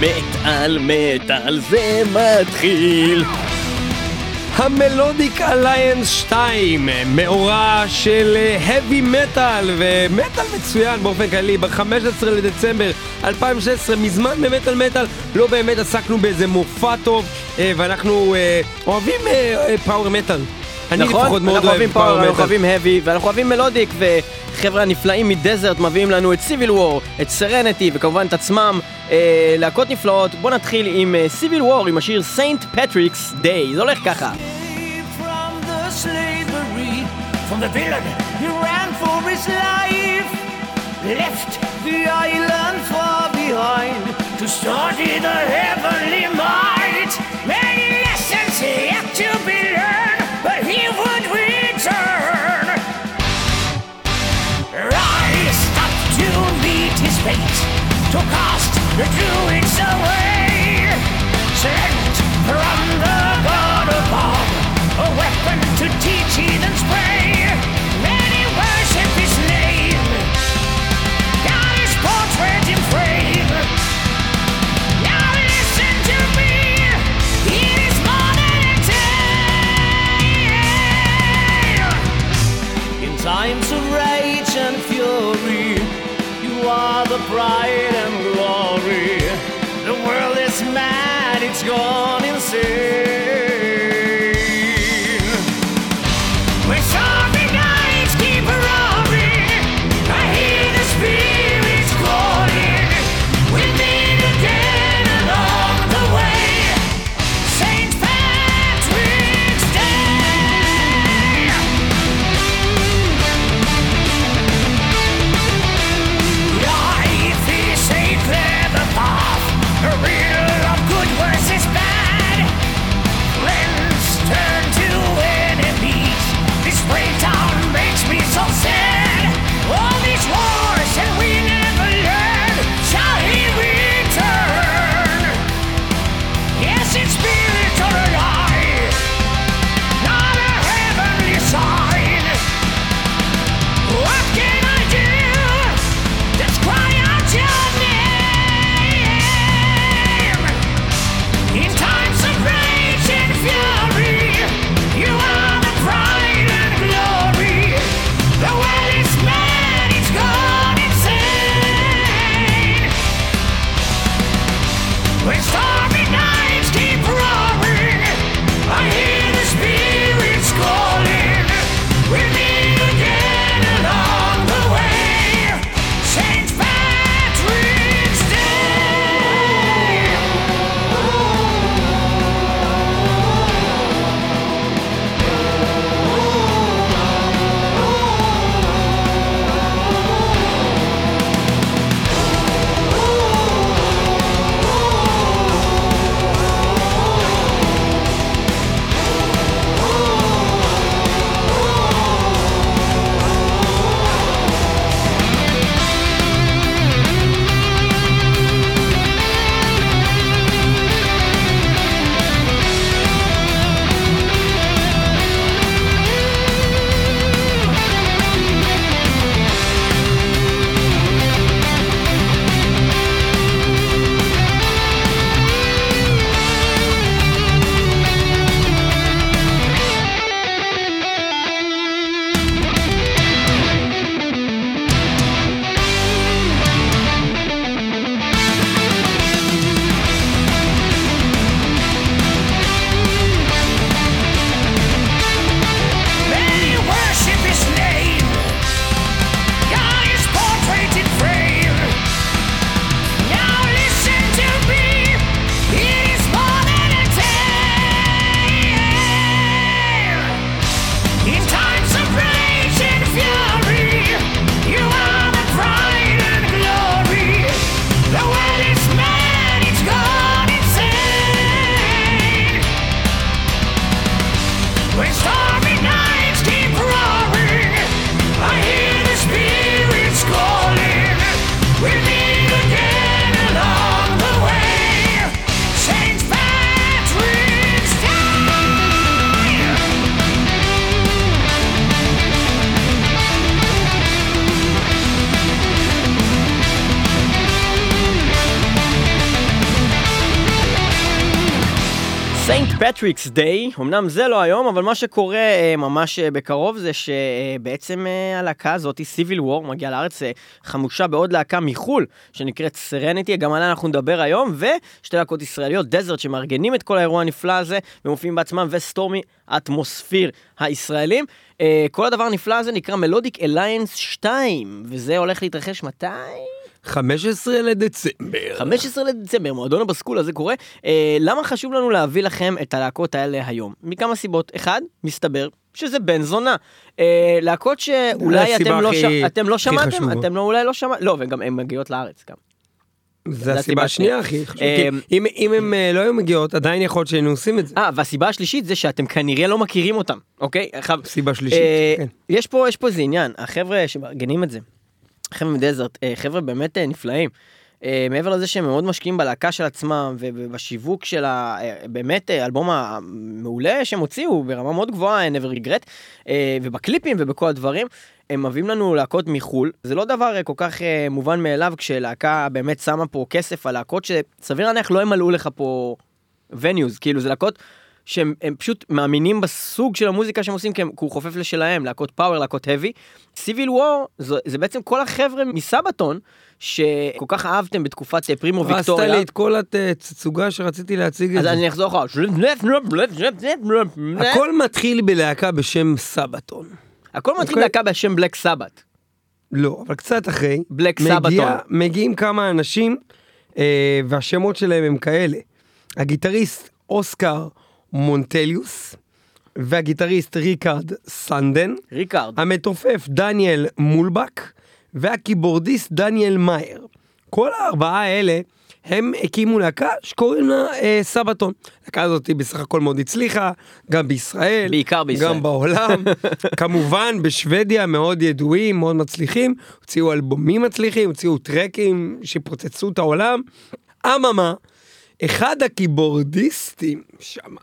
מטאל מטאל זה מתחיל המלודיק אליינס 2, מאורע של heavy metal ומטאל מצוין באופן כללי ב-15 לדצמבר 2016, מזמן במטאל מטאל לא באמת עסקנו באיזה מופע טוב אה, ואנחנו אה, אוהבים פאוור מטאל. אני נכון, לפחות מאוד אוהב פאוור מטאל. אנחנו אוהבים heavy ואנחנו אוהבים מלודיק וחבר'ה הנפלאים מדזרט מביאים לנו את סיביל וור, את סרנטי וכמובן את עצמם, אה, להקות נפלאות. בואו נתחיל עם Civil War עם השיר Saint Patrick's Day, זה הולך ככה. slavery from the villain he ran for his life left the island far behind to study the heavenly might many to cast the druids away sent from the god above a weapon to teach heathens pray. Many worship his name. Got his portrait in frame. Now listen to me. It is more than a tale. In times of rage and fury, you are the pride Patrick's Day, אמנם זה לא היום, אבל מה שקורה אה, ממש אה, בקרוב זה שבעצם אה, הלהקה הזאת, Civil War, מגיעה לארץ אה, חמושה בעוד להקה מחול, שנקראת Serenity, גם עליה אנחנו נדבר היום, ושתי להקות ישראליות, Desert, שמארגנים את כל האירוע הנפלא הזה, ומופיעים בעצמם, ו Stormy Atmosphere הישראלים. אה, כל הדבר הנפלא הזה נקרא Melodic Alliance 2, וזה הולך להתרחש מתי? 15 לדצמבר. 15 לדצמבר, מועדון הבסקולה זה קורה. אה, למה חשוב לנו להביא לכם את הלהקות האלה היום? מכמה סיבות. אחד, מסתבר שזה בן זונה. אה, להקות שאולי אתם לא, הכי- ש... אתם לא שמעתם, חשובה. אתם לא, אולי לא שמעתם, לא, וגם הן מגיעות לארץ גם. זה הסיבה השנייה הכי חשובה. אה, אם- אם הם אה, לא היו מגיעות, עדיין יכול להיות שהיינו עושים את זה. אה, והסיבה השלישית זה שאתם כנראה לא מכירים אותם, אוקיי? סיבה שלישית. אה, כן. יש פה איזה עניין, החבר'ה שמארגנים את זה, חבר'ה מדזרט, אה, חבר'ה באמת אה, נפלאים. אה, מעבר לזה שהם מאוד משקיעים בלהקה של עצמם ובשיווק של ה... באמת האלבום המעולה שהם הוציאו ברמה מאוד גבוהה, never regret, ובקליפים ובכל הדברים, הם מביאים לנו להקות מחול. זה לא דבר כל כך מובן מאליו כשלהקה באמת שמה פה כסף על להקות שסביר להניח לא ימלאו לך פה venues, כאילו זה להקות שהם הם פשוט מאמינים בסוג של המוזיקה שהם עושים כי הוא חופף לשלהם, להקות פאוור, להקות האבי. סיביל וור זה, זה בעצם כל החבר'ה מסבתון שכל כך אהבתם בתקופת אה, פרימו הרסת ויקטוריה. לי את כל התצוגה שרציתי להציג את אז זה. אני אחזור אחורה. הכל מתחיל בלהקה בשם סבתון. הכל מתחיל אוקיי. להקה בשם בלק סבת. לא, אבל קצת אחרי. בלק סבתון. מגיעים כמה אנשים, אה, והשמות שלהם הם כאלה. הגיטריסט אוסקר מונטליוס, והגיטריסט ריקארד סנדן, ריקארד. המתופף דניאל מולבק, והקיבורדיסט דניאל מאייר. כל הארבעה האלה, הם הקימו להקה שקוראים לה אה, Sabaton. הלהקה הזאת היא בסך הכל מאוד הצליחה, גם בישראל, בעיקר בישראל. גם בעולם, כמובן בשוודיה מאוד ידועים, מאוד מצליחים, הוציאו אלבומים מצליחים, הוציאו טרקים שפוצצו את העולם. אממה, אחד הקיבורדיסטים שם,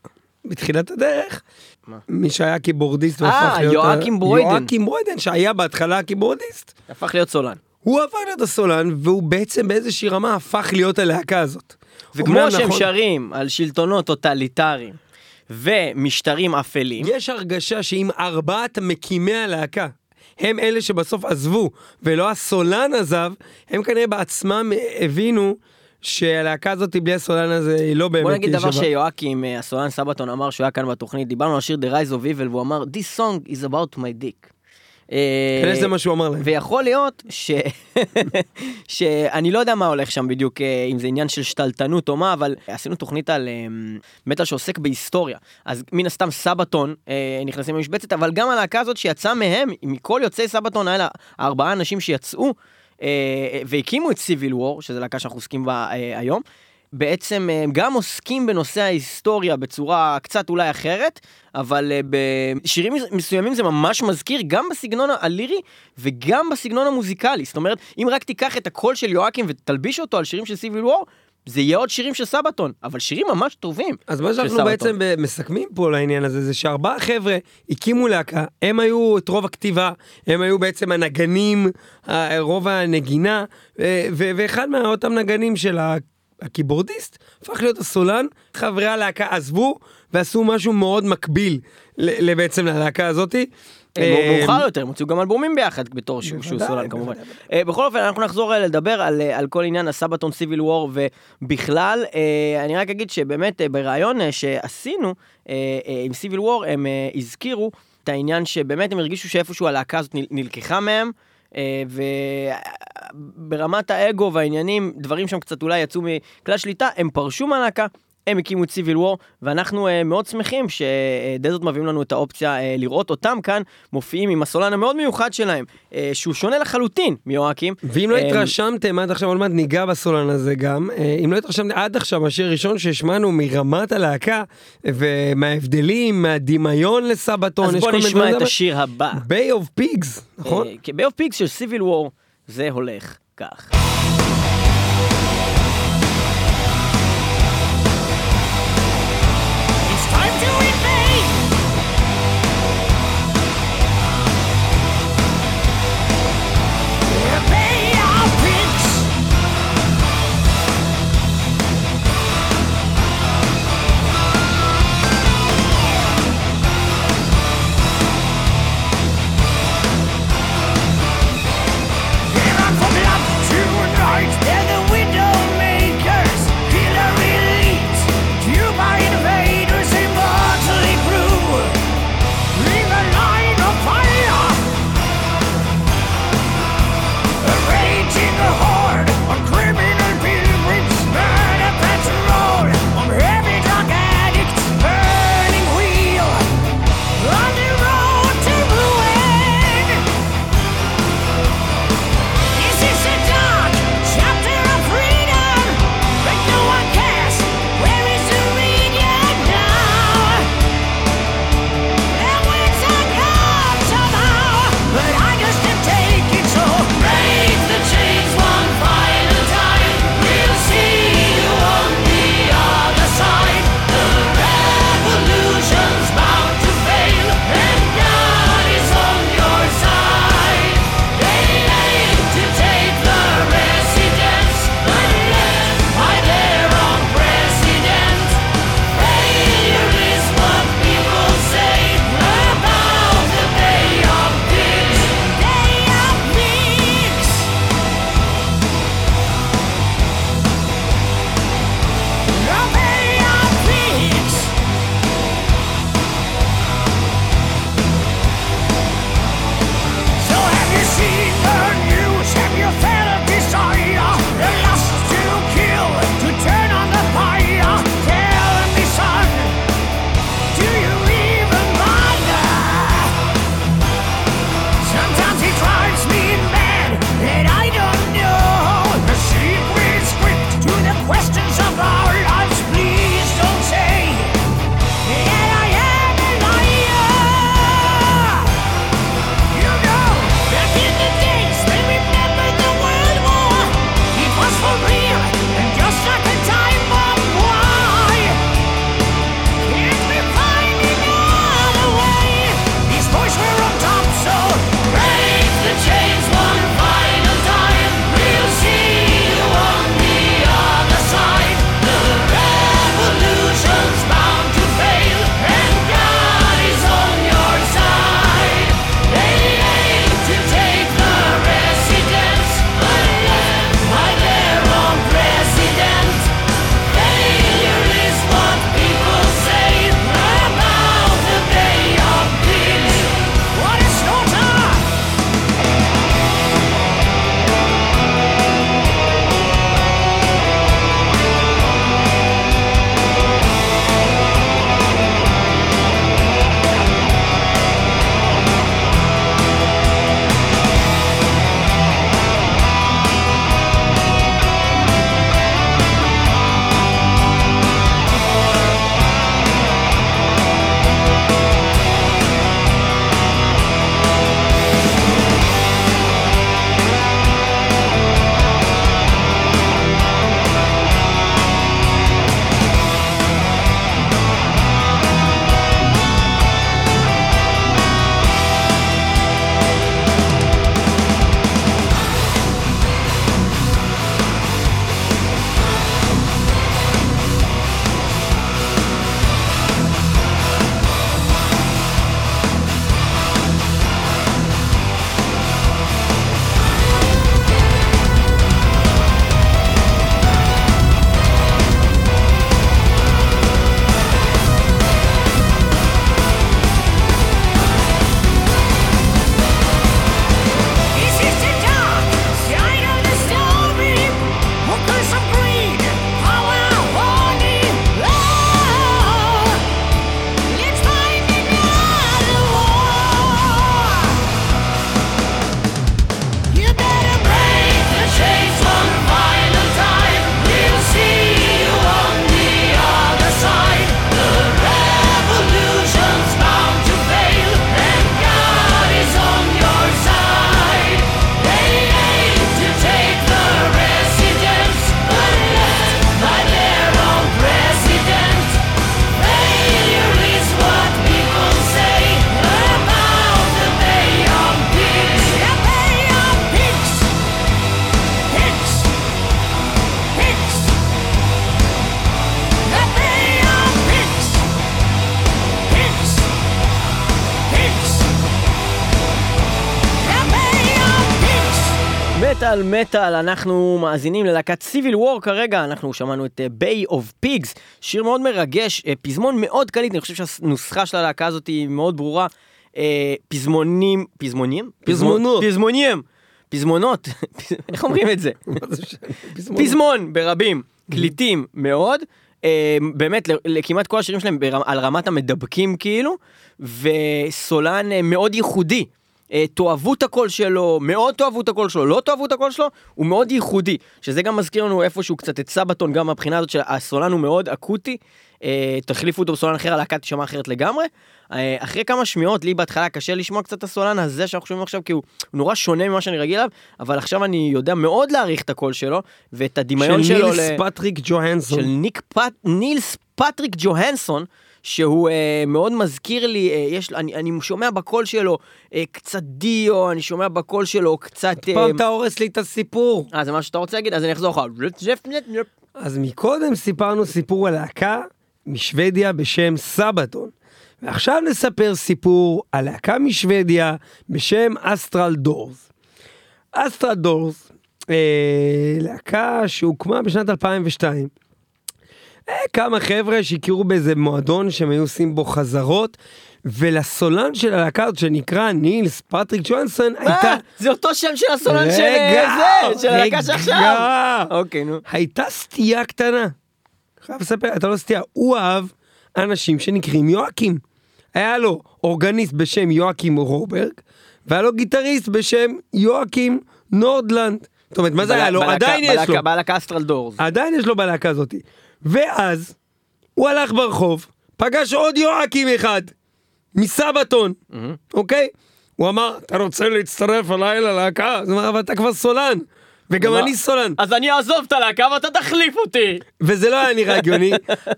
בתחילת הדרך, מה? מי שהיה קיבורדיסט אה, והפך להיות... יואקים ה- ברוידן. יואקים ברוידן, שהיה בהתחלה הקיבורדיסט. הפך להיות סולן. הוא הפך להיות הסולן, והוא בעצם באיזושהי רמה הפך להיות הלהקה הזאת. וכמו שהם נכון- שרים על שלטונות טוטליטריים ומשטרים אפלים, יש הרגשה שאם ארבעת מקימי הלהקה הם אלה שבסוף עזבו, ולא הסולן עזב, הם כנראה בעצמם הבינו שהלהקה הזאת בלי הסולן הזה היא לא באמת בוא נגיד דבר. שיואקים, אה, הסולן סבתון אמר שהוא היה כאן בתוכנית, דיברנו על השיר The Rise of Evil והוא אמר This song is about my dick. אה, כנראה שזה מה שהוא אמר להם. ויכול להיות ש... שאני לא יודע מה הולך שם בדיוק, אה, אם זה עניין של שתלטנות או מה, אבל עשינו תוכנית על אה, מטאל שעוסק בהיסטוריה. אז מן הסתם סבתון נכנסים למשבצת, אבל גם הלהקה הזאת שיצאה מהם, מכל יוצאי סבתון, האלה, הארבעה אנשים שיצאו והקימו את סיביל וור, שזו להקה שאנחנו עוסקים בה אה, היום. בעצם אה, הם גם עוסקים בנושא ההיסטוריה בצורה קצת אולי אחרת, אבל אה, בשירים מסוימים זה ממש מזכיר גם בסגנון הלירי וגם בסגנון המוזיקלי. זאת אומרת, אם רק תיקח את הקול של יואקים ותלביש אותו על שירים של סיביל וור, זה יהיה עוד שירים של סבתון, אבל שירים ממש טובים. אז מה שאנחנו. בעצם ב- מסכמים פה לעניין הזה, זה שארבעה חבר'ה הקימו להקה, הם היו את רוב הכתיבה, הם היו בעצם הנגנים, רוב הנגינה, אה, ואחד מאותם נגנים של הקיבורדיסט הפך להיות הסולן, חברי הלהקה עזבו ועשו משהו מאוד מקביל בעצם ללהקה הזאתי. אה, מאוחר יותר, הם הוציאו גם אלבומים ביחד בתור שהוא סולן כמובן. אה, בכל אופן, אנחנו נחזור אה, לדבר על, כל עניין הסבתון סיביל וור ובכלל, אני רק אגיד שבאמת בריאיון שעשינו עם סיביל וור, הם הזכירו את העניין שבאמת הם הרגישו שאיפשהו הלהקה הזאת נל- נלקחה מהם. וברמת האגו והעניינים, דברים שם קצת אולי יצאו מכלל שליטה, הם פרשו מהלהקה, הם הקימו סיביל וור, ואנחנו uh, מאוד שמחים שדזרט מביאים לנו את האופציה uh, לראות אותם כאן מופיעים עם הסולן המאוד מיוחד שלהם, uh, שהוא שונה לחלוטין מיואקים. ואם לא התרשמתם עד עכשיו, עוד מעט ניגע בסולן הזה גם, אה, אם לא התרשמתם עד עכשיו, השיר הראשון שהשמענו מרמת הלהקה, ומההבדלים, מהדמיון ל Sabaton, אז בוא נשמע. את השיר הבא. Bay of Pigs, נכון? Bay of Pigs של Civil War, זה הולך כך. מטאל אנחנו מאזינים ללהקת Civil War כרגע, אנחנו שמענו את Bay of Pigs, שיר מאוד מרגש, אה, פזמון מאוד קליט, אני חושב שהנוסחה של הלהקה הזאת היא מאוד ברורה. אה, פזמונים, פזמונים? פזמונות. פזמונים, פזמונות, איך אומרים את זה? פזמון ברבים, קליטים מאוד. אה, באמת, לכמעט כל השירים שלהם על רמת המדבקים כאילו, וסולן מאוד ייחודי. אה, תאהבו את הקול שלו, מאוד תאהבו את הקול שלו, לא תאהבו את הקול שלו, הוא מאוד ייחודי. שזה גם מזכיר לנו איפשהו קצת את Sabaton, גם מהבחינה הזאת שהסולן הוא מאוד אקוטי. אה, תחליפו אותו בסולן אחר, הלהקה תשמע אחרת לגמרי. אה, אחרי כמה שמיעות, לי בהתחלה קשה לשמוע קצת את הסולן הזה שאנחנו שומעים עכשיו, כי הוא נורא שונה ממה שאני רגיל אליו, אבל עכשיו אני יודע מאוד להעריך את הקול שלו, ואת הדמיון של שלו. נילס ל- פטריק ג'והנסון. של ניק פט... נילס פטריק ג'והנסון, שהוא אה, מאוד מזכיר לי, אה, יש, אני, אני שומע בקול שלו אה, קצת דיו, אני שומע בקול שלו קצת... אה, פעם אתה הורס לי את הסיפור. אה, זה מה שאתה רוצה להגיד? אז אני אחזור לך. אז מקודם סיפרנו סיפור על להקה משוודיה בשם Sabaton. ועכשיו נספר סיפור על להקה משוודיה בשם Astral Doors. Astral Doors, אה, להקה שהוקמה בשנת 2002. אה, כמה חבר'ה שהכירו באיזה מועדון שהם היו עושים בו חזרות, ולסולן של הלהקה הזאת שנקרא נילס פטריק ג'ונסון הייתה... אה, זה אותו שם של הסולן של אה, זה, של הלהקה. שעכשיו. אוקיי, נו. הייתה סטייה קטנה. חייב לספר, אתה לא סטייה, הוא אהב אנשים שנקראים יואקים. היה לו אורגניסט בשם יואקים רוברג, והיה לו גיטריסט בשם יואקים נורדלנד. זאת אומרת, מה זה היה לו? עדיין יש לו. בלהקה Astral Doors. עדיין יש לו בלהקה הזאתי. ואז, הוא הלך ברחוב, פגש עוד יואקים אחד, מסבתון, אוקיי? הוא אמר, אתה רוצה להצטרף אליי ללהקה? אז הוא אמר, אבל אתה כבר סולן, וגם אני סולן. אז אני אעזוב את הלהקה ואתה תחליף אותי. וזה לא היה נראה הגיוני,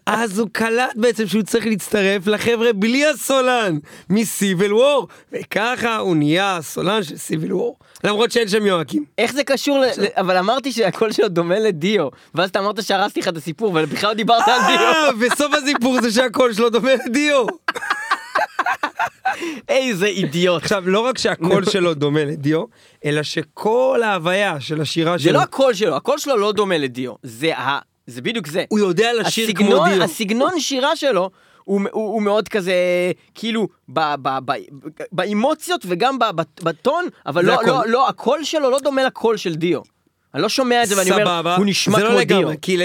אז הוא קלט בעצם שהוא צריך להצטרף לחבר'ה בלי הסולן מסיביל וור, וככה הוא נהיה הסולן של סיביל וור, למרות שאין שם יואקים. איך זה קשור ל... אבל אמרתי שהקול שלו דומה לדיו, ואז אתה אמרת שהרסתי לך את הסיפור, ובכלל דיברת על דיו. אה, וסוף הסיפור זה שהקול שלו דומה לדיו. איזה אידיוט. עכשיו, לא רק שהקול שלו דומה לדיו, אלא שכל ההוויה של השירה זה שלו, לא הקול שלו, הקול שלו לא דומה לדיו. זה ה... זה בדיוק זה. הוא יודע לשיר כמו הסגנון, דיו. הסגנון שירה שלו הוא, הוא, הוא מאוד כזה, כאילו, ב, ב, ב, באמוציות וגם בטון, אבל זה לא, הכל. לא, לא, הקול שלו לא דומה לקול של דיו. אני לא שומע את זה ואני אומר, הוא נשמע זה כמו לא דיו. כי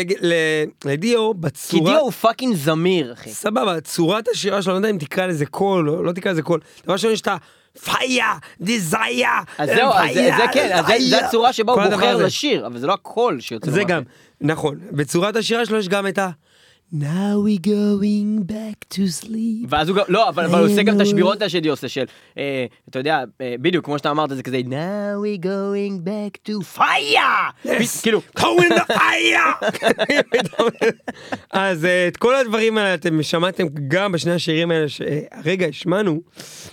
לדיו, כי בצורה... דיו הוא fucking זמיר, אחי. סבבה, צורת השירה שלו, לא יודע אם תקרא לזה קול או לא תקרא לזה קול. דבר ראשון יש את ה-fire, desire, אז זהו, זה, כן, זה. הצורה שבה הוא בוחר. לשיר, אבל זה לא הקול שיוצא לו זה. גם, נכון. בצורת השירה שלו יש גם את ה... Now we going back to sleep. ואז הוא גם, לא, אבל, אבל הוא עושה גם את השבירות האלה שדיו עושה של, אה, אתה יודע, אה, בדיוק כמו שאתה אמרת, זה כזה, now we going back to fire! Yes. כאילו, Go in the fire! אז אה, את כל הדברים האלה אתם שמעתם גם בשני השירים האלה שהרגע השמענו.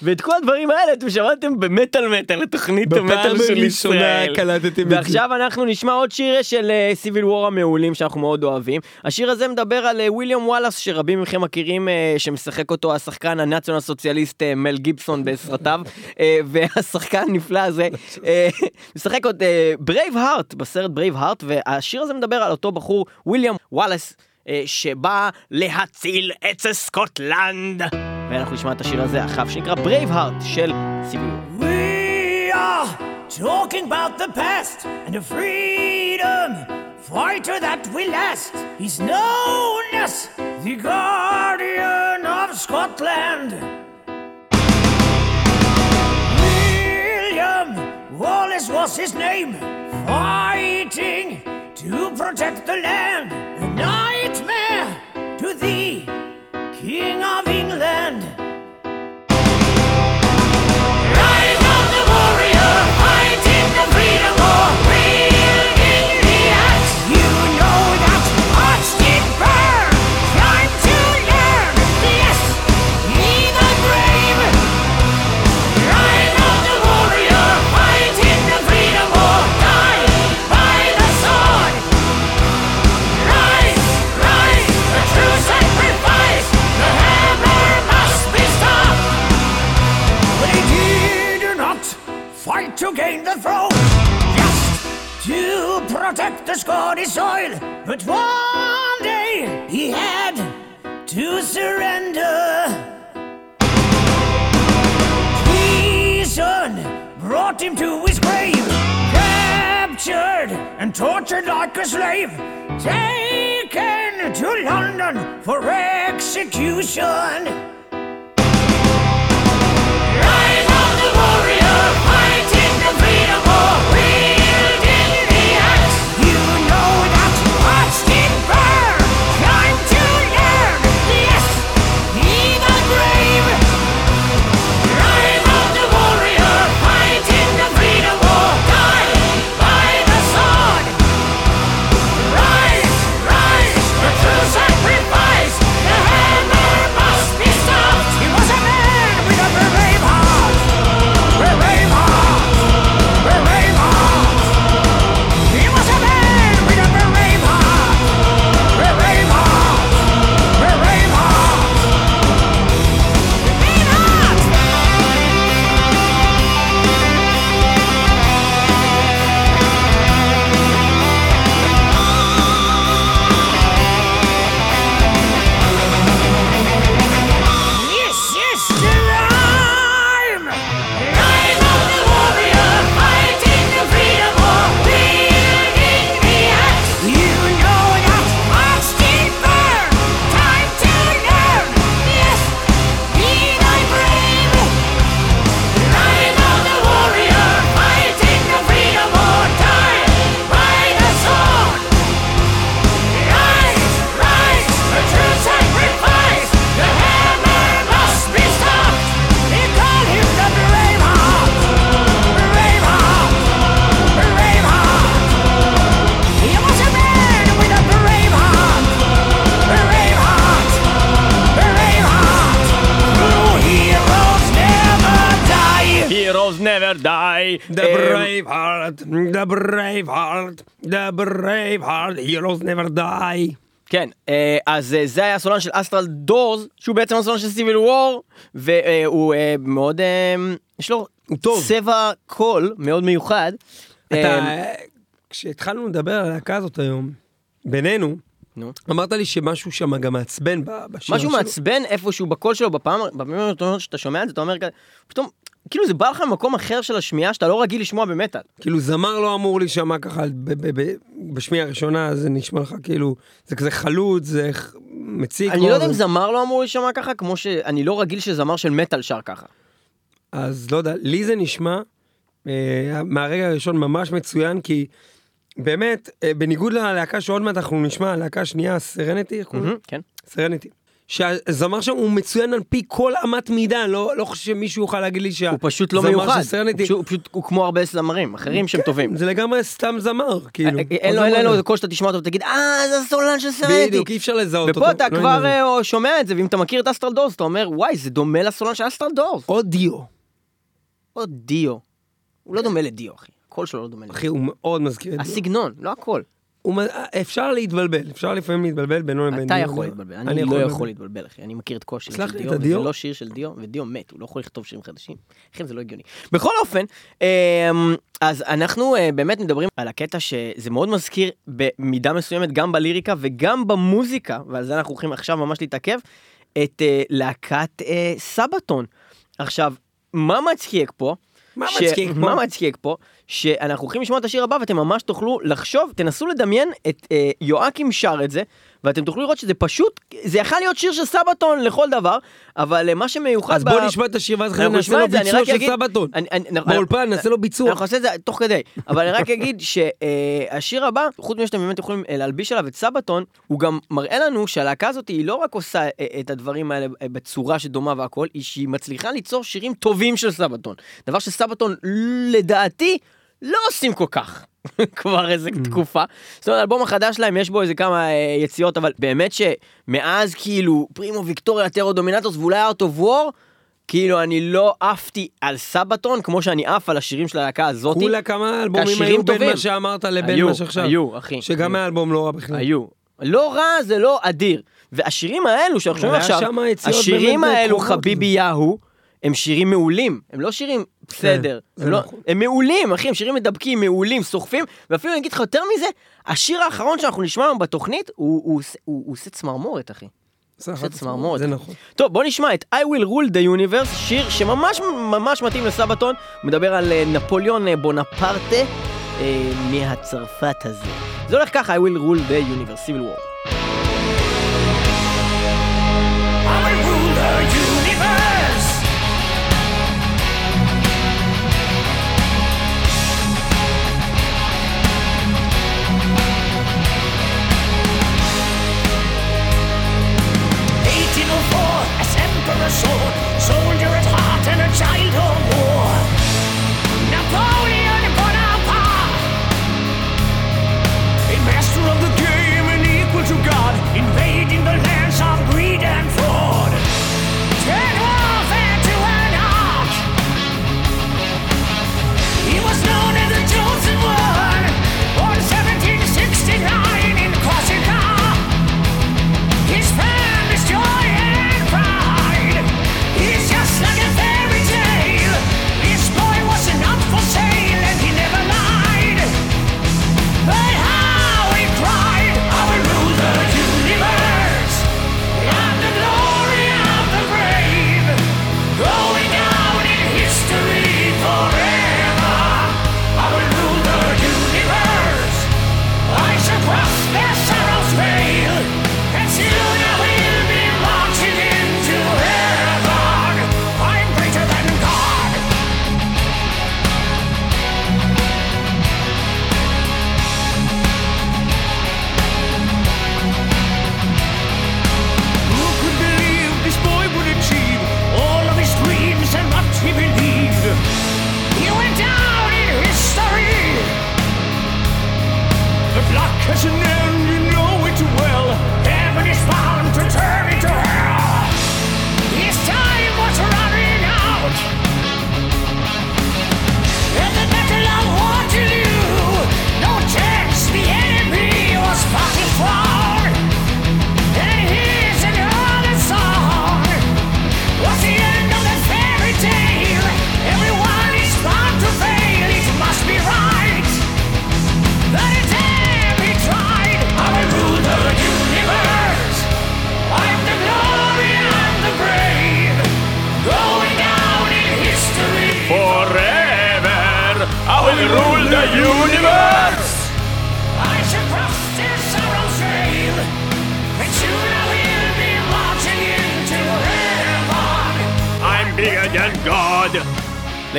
ואת כל הדברים האלה אתם שמעתם במטאל מטאל, לתוכנית המטאל של ישראל. ועכשיו אנחנו נשמע עוד שיר של סיביל וור המעולים שאנחנו מאוד אוהבים. השיר הזה מדבר על וויליאם וואלאס שרבים מכם מכירים, אה, שמשחק אותו השחקן הנאציונל סוציאליסט אה, מל גיבסון בסרטיו, אה, והשחקן הנפלא הזה משחק עוד Braveheart בסרט Braveheart, והשיר הזה מדבר על אותו בחור וויליאם וואלאס. שבא להציל את סקוטלנד. ואנחנו נשמע את השיר הזה אחריו שנקרא Braveheart של. We are talking about the past and the freedom fighter that will last. He's known as the guardian of Scotland. William Wallace was his name, fighting to protect the land. A nightmare to the King of to gain the throne, just to protect the Scottish soil. But one day he had to surrender. Treason brought him to his grave, captured and tortured like a slave, taken to London for execution. Die. The אמ, brave heart, the brave heart, the brave heart, heroes never die. כן, אה, אז אה, זה היה הסולן של Astral Doors, שהוא בעצם הסולן של Civil War, והוא מאוד, אה, יש לו הוא טוב. צבע קול מאוד מיוחד. אתה, כשהתחלנו לדבר על הלהקה הזאת היום, בינינו, נו. אמרת לי שמשהו שם גם מעצבן בשיר משהו שלו. מעצבן איפשהו בקול שלו, בפעם, בפעמים הראשונות שאתה שומע את זה, אתה אומר כזה, פתאום, כאילו זה בא לך ממקום אחר של השמיעה שאתה לא רגיל לשמוע במטאל. כאילו זמר לא אמור להישמע ככה בשמיעה הראשונה, זה נשמע לך כאילו, זה כזה חלוץ, זה מציק. אני לא יודע אם זמר לא אמור להישמע ככה, כמו שאני לא רגיל שזמר של מטאל שר ככה. אז לא יודע, לי זה נשמע אה, מהרגע הראשון ממש מצוין, כי באמת, אה, בניגוד ללהקה שעוד מעט אנחנו נשמע, הלהקה השנייה, סרנטי, איך קוראים? כן. Serenity. שהזמר שם הוא מצוין על פי כל אמת מידה, לא, לא חושב שמישהו יוכל להגיד לי שה... הוא פשוט לא מיוחד, הוא פשוט- הוא פשוט, הוא כמו הרבה זמרים אחרים שהם טובים. זה לגמרי סתם זמר, כאילו. אה, אין לו עוד אין לו. איזה קול שאתה תשמע אותו ותגיד, אה, זה הסולן של Serenity. בדיוק, אי אפשר לזהות אותו. ופה אתה לא כבר. אה, שומע את זה, ואם אתה מכיר את Astral Doors, אתה אומר, וואי, זה דומה לסולן של Astral Doors. או דיו. או דיו. הוא לא דומה לדיו, אחי. הקול שלו לא דומה לדיו. אחי, הוא מאוד מזכיר את דיו. הסגנון, לא הקול. אפשר להתבלבל, אפשר לפעמים להתבלבל בינו לבין אתה דיו. יכול להתבלבל, אני לא יכול להתבלבל, אחי. אני מכיר את כל השירים של דיו, אתה וזה? לא שיר של דיו, ודיו מת, הוא לא יכול לכתוב שירים חדשים. אחי, זה לא הגיוני. בכל אופן, אמ, אז אנחנו אה, באמת מדברים על הקטע שזה מאוד מזכיר במידה מסוימת גם בליריקה וגם במוזיקה, ועל זה אנחנו הולכים עכשיו ממש להתעכב, את אה, להקת אה, סבתון. עכשיו, מה מצחיק פה? מה ש- מצחיק פה? מה מצחיק פה? שאנחנו הולכים לשמוע את השיר הבא ואתם ממש תוכלו לחשוב, תנסו לדמיין את אה, יואקים שר את זה, ואתם תוכלו לראות שזה פשוט, זה יכול להיות שיר של סבתון לכל דבר, אבל אה, מה שמיוחד אז בוא נשמע את השיר ואז אנחנו נעשה לו ביצוע של אגיד- סבתון. באולפן נעשה לו ביצוע. אנחנו נעשה את זה תוך כדי, אבל אני רק אגיד שהשיר הבא, חוץ מזה שאתם באמת יכולים אה, להלביש עליו את סבתון, הוא גם מראה לנו שהלהקה הזאת היא לא רק עושה אה, את הדברים האלה אה, בצורה שדומה והכל, היא שהיא מצליחה ליצור שירים טובים של סבתון. דבר שסבתון לדעתי לא עושים כל כך. כבר איזה תקופה. זאת אומרת, האלבום החדש שלהם יש בו איזה כמה אה, יציאות, אבל באמת שמאז כאילו פרימו ויקטוריה טרו דומינטוס ואולי ארט אוף וור, כאילו אני לא עפתי על סבתון כמו שאני עף על השירים של הלהקה הזאתי. כולה כמה אלבומים היו בין טובים. מה שאמרת לבין מה שעכשיו. היו, אחי. שגם היו. האלבום לא רע בכלל. היו. לא רע זה לא אדיר. והשירים האלו שאנחנו שומעים היה עכשיו, השירים האלו. חביבי יהו, הם שירים מעולים, הם לא שירים בסדר, הם, לא, נכון. הם מעולים, אחי, הם שירים מדבקים, מעולים, סוחפים, ואפילו אני אגיד לך יותר מזה, השיר האחרון שאנחנו נשמע היום בתוכנית, הוא, הוא, עושה- הוא, הוא עושה צמרמורת, אחי. עושה צמרמורת. זה נכון. טוב, בוא נשמע את I will rule the universe, שיר שממש ממש מתאים לסבתון, מדבר על אה, נפוליאון אה, בונפרטה אה, מהצרפת הזה. זה הולך ככה, I will rule the universe, civil war. Sword, soldier at heart and a child of war. Napoleon Bonaparte, a master of the game and equal to God, invading the lands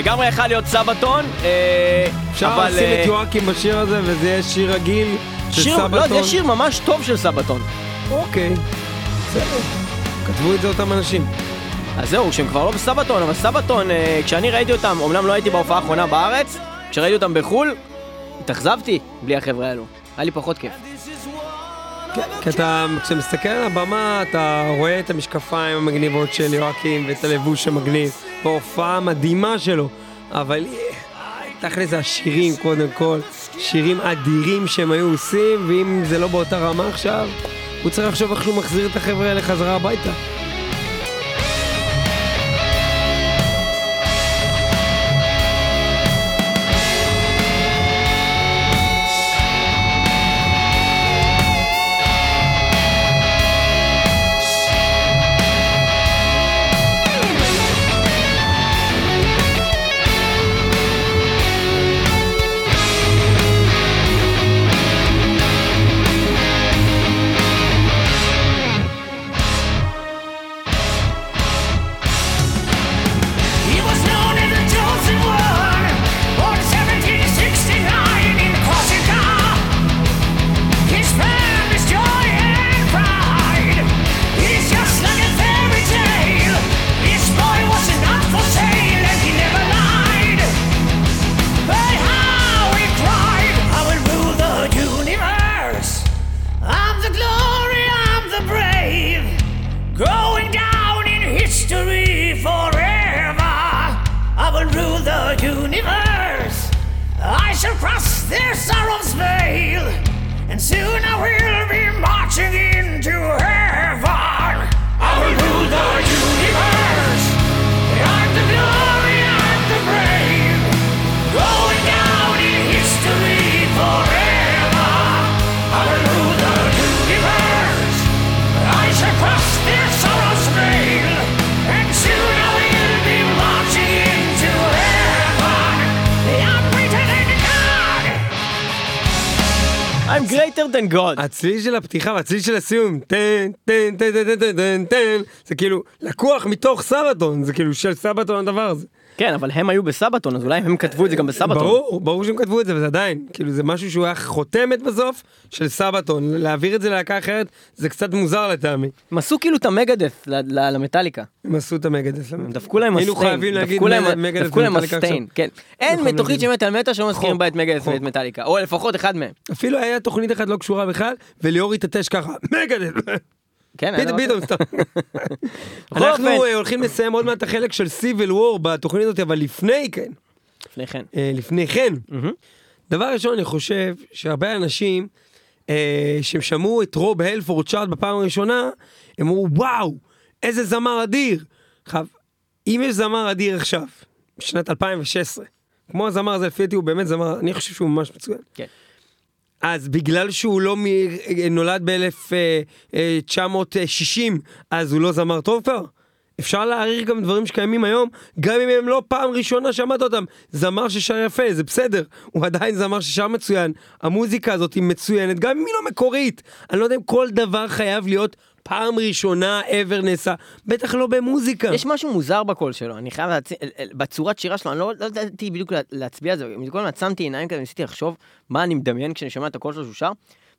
לגמרי יכול להיות סבתון, אה, אפשר. לשים אה, את יואקים בשיר הזה וזה יהיה שיר רגיל של שיר, סבתון. לא, זה שיר ממש טוב של סבתון. אוקיי, בסדר. כתבו את זה אותם אנשים. אז זהו, שהם כבר לא בסבתון, אבל סבתון, אה, כשאני ראיתי אותם, אמנם לא הייתי בהופעה האחרונה בארץ, כשראיתי אותם בחו"ל, התאכזבתי בלי החבר'ה האלו. היה לי פחות כיף. כי אתה, כשאתה מסתכל על הבמה, אתה רואה את המשקפיים המגניבות של יואקים ואת הלבוש המגניב, וההופעה המדהימה שלו, אבל תכל'ס זה השירים קודם כל, שירים אדירים שהם היו עושים, ואם זה לא באותה רמה עכשיו, הוא צריך לחשוב איך שהוא מחזיר את החבר'ה האלה חזרה הביתה. I'm greater than God. הצליל של הפתיחה והצליל של הסיום, תן, תן, תן, תן, תן, תן, תן, זה כאילו לקוח מתוך סבתון, זה כאילו של סבתון הדבר הזה. כן, אבל הם היו בסבתון, אז אולי הם כתבו את זה גם בסבתון. ברור, ברור שהם כתבו את זה, וזה עדיין, כאילו זה משהו שהוא היה חותמת בסוף של סבתון, להעביר את זה ללהקה אחרת, זה קצת מוזר לטעמי. הם עשו כאילו את המגדף ל- למטאליקה. הם עשו את המגדס. הם דפקו להם היינו הסטיין. חייבים להגיד מגדס דפקו להם הסטיין. כן. אין תוכנית של. מטאל מטאל שלא מזכירים בה את מגדס. ואת מטאליקה, או לפחות אחד מהם. אפילו היה תוכנית אחת לא קשורה בכלל, וליאור התעטש ככה, מגדס, כן, פתאום, דבר פתאום, כזה. סתם. אנחנו אה, הולכים לסיים עוד מעט את החלק של סיביל וור בתוכנית הזאת, אבל לפני כן, לפני כן. אה, לפני כן. דבר ראשון, אני חושב שהרבה אנשים אה, שהם שמעו את רוב הלפורד צ'ארט בפעם הראשונה, הם אמרו, וואו, איזה זמר אדיר. עכשיו, אם יש זמר אדיר עכשיו, בשנת 2016, כמו הזמר הזה, לפי דעתי הוא באמת זמר, אני חושב שהוא ממש מצוין. כן. אז בגלל שהוא לא מ... נולד ב-1960, אז הוא לא זמר טוב כבר? אפשר להעריך גם דברים שקיימים היום, גם אם הם לא פעם ראשונה שמעת אותם. זמר ששר יפה, זה בסדר, הוא עדיין זמר ששר מצוין. המוזיקה הזאת היא מצוינת, גם אם היא לא מקורית. אני לא יודע אם כל דבר חייב להיות פעם ראשונה ever נעשה, בטח לא במוזיקה. יש משהו מוזר בקול שלו, אני חייב להצ... בצורת שירה שלו, אני לא לא ידעתי בדיוק לה- להצביע על זה, כל הזמן עצמתי עיניים כזה, ניסיתי לחשוב מה אני מדמיין כשאני שומע את הקול שלו שהוא שר,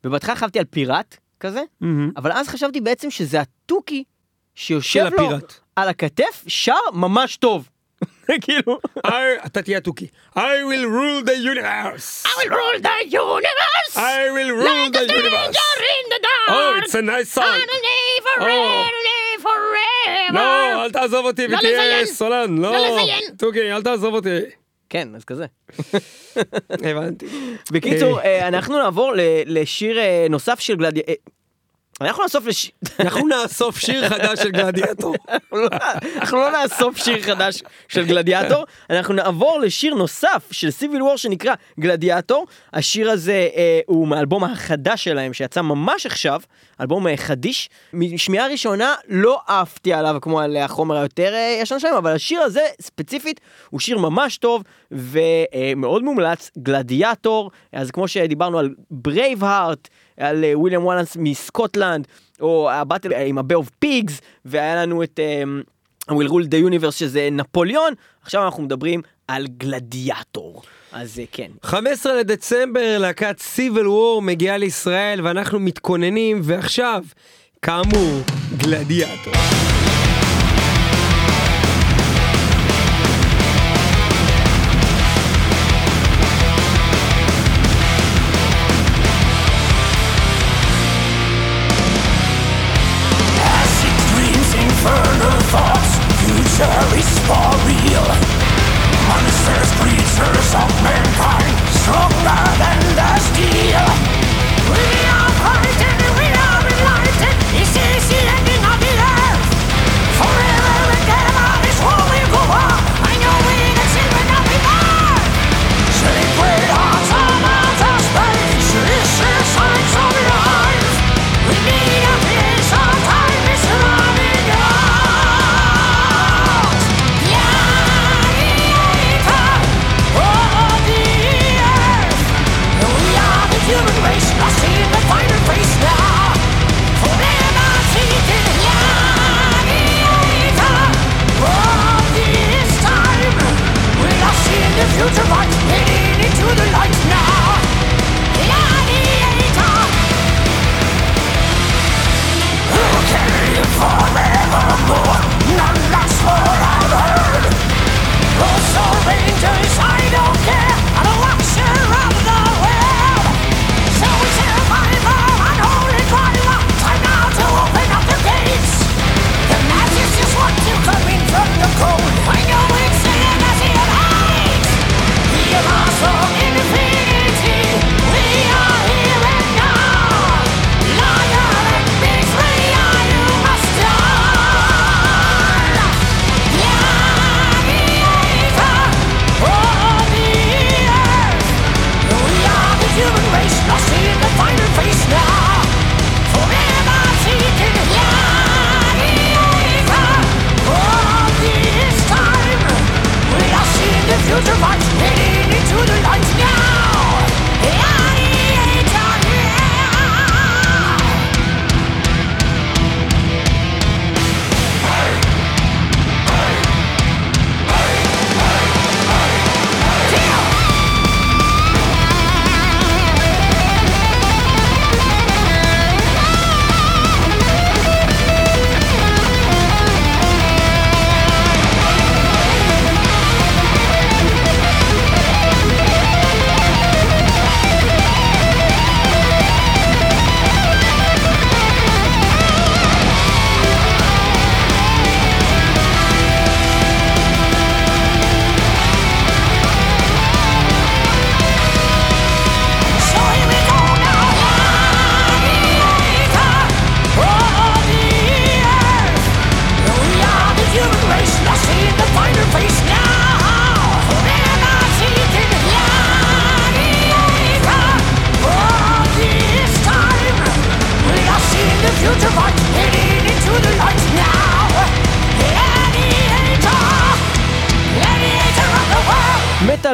ובהתחלה חשבתי על פיראט כזה, מהמם. אבל אז חשבתי בעצם שזה התוכי שיושב לו הפיראט. על הכתף, שר ממש טוב. כאילו, I- אתה תהיה התוכי. I will rule the universe. I will rule the universe. I will rule like a the universe. stranger in the dark. Oh, it's a nice song. Oh. לא, אל תעזוב אותי לא ותהיה. סולן, לא. לא לזיין. תוכי, אל תעזוב אותי. כן, אז כזה. הבנתי. בקיצור, אה, אנחנו נעבור לשיר אה, נוסף של גלדי... אה, אנחנו נאסוף לש... אנחנו נאסוף שיר חדש של גלדיאטור. אנחנו לא- אנחנו לא נאסוף שיר חדש של גלדיאטור, אנחנו נעבור לשיר נוסף של סיביל וור שנקרא גלדיאטור. השיר הזה אה, הוא מהאלבום החדש שלהם שיצא ממש עכשיו, אלבום אה, חדיש. משמיעה ראשונה לא עפתי עליו כמו על החומר היותר אה, ישן שלהם, אבל השיר הזה ספציפית הוא שיר ממש טוב ומאוד מומלץ, גלדיאטור. אז כמו שדיברנו על Braveheart, על אה, וויליאם וואלאס מסקוטלנד, או ה-battle עם ה-Bay of Pigs, והיה לנו את um, will rule the universe שזה נפוליאון, עכשיו אנחנו מדברים על גלדיאטור. אז אה, כן. 15 לדצמבר להקת סיביל וור מגיעה לישראל ואנחנו מתכוננים ועכשיו, כאמור, גלדיאטור. For real. Monsters, creatures of mankind, stronger than the steel.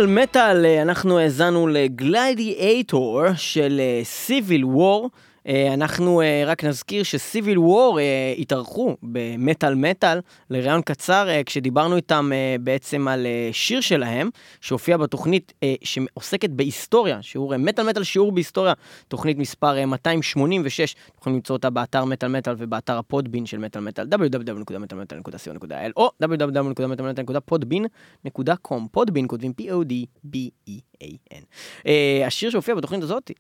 מטאל אה, אנחנו האזנו לגלדיאטור של סיביל וור. אנחנו אה, רק נזכיר שסיביל וור אה, התארחו במטאל מטאל לראיון קצר אה, כשדיברנו איתם אה, בעצם על אה, שיר שלהם שהופיע בתוכנית אה, שעוסקת בהיסטוריה, שיעור אה, מטאל מטאל שיעור בהיסטוריה, תוכנית מספר אה, 286, אתם יכולים למצוא אותה באתר מטאל מטאל ובאתר הפודבין של מטאל מטאל www.מטאלמטאל.co.il או www.מטאלמטאל.podbean.com פודבין כותבים P-O-D-B-E-A-N. אה, השיר שהופיע בתוכנית הזאת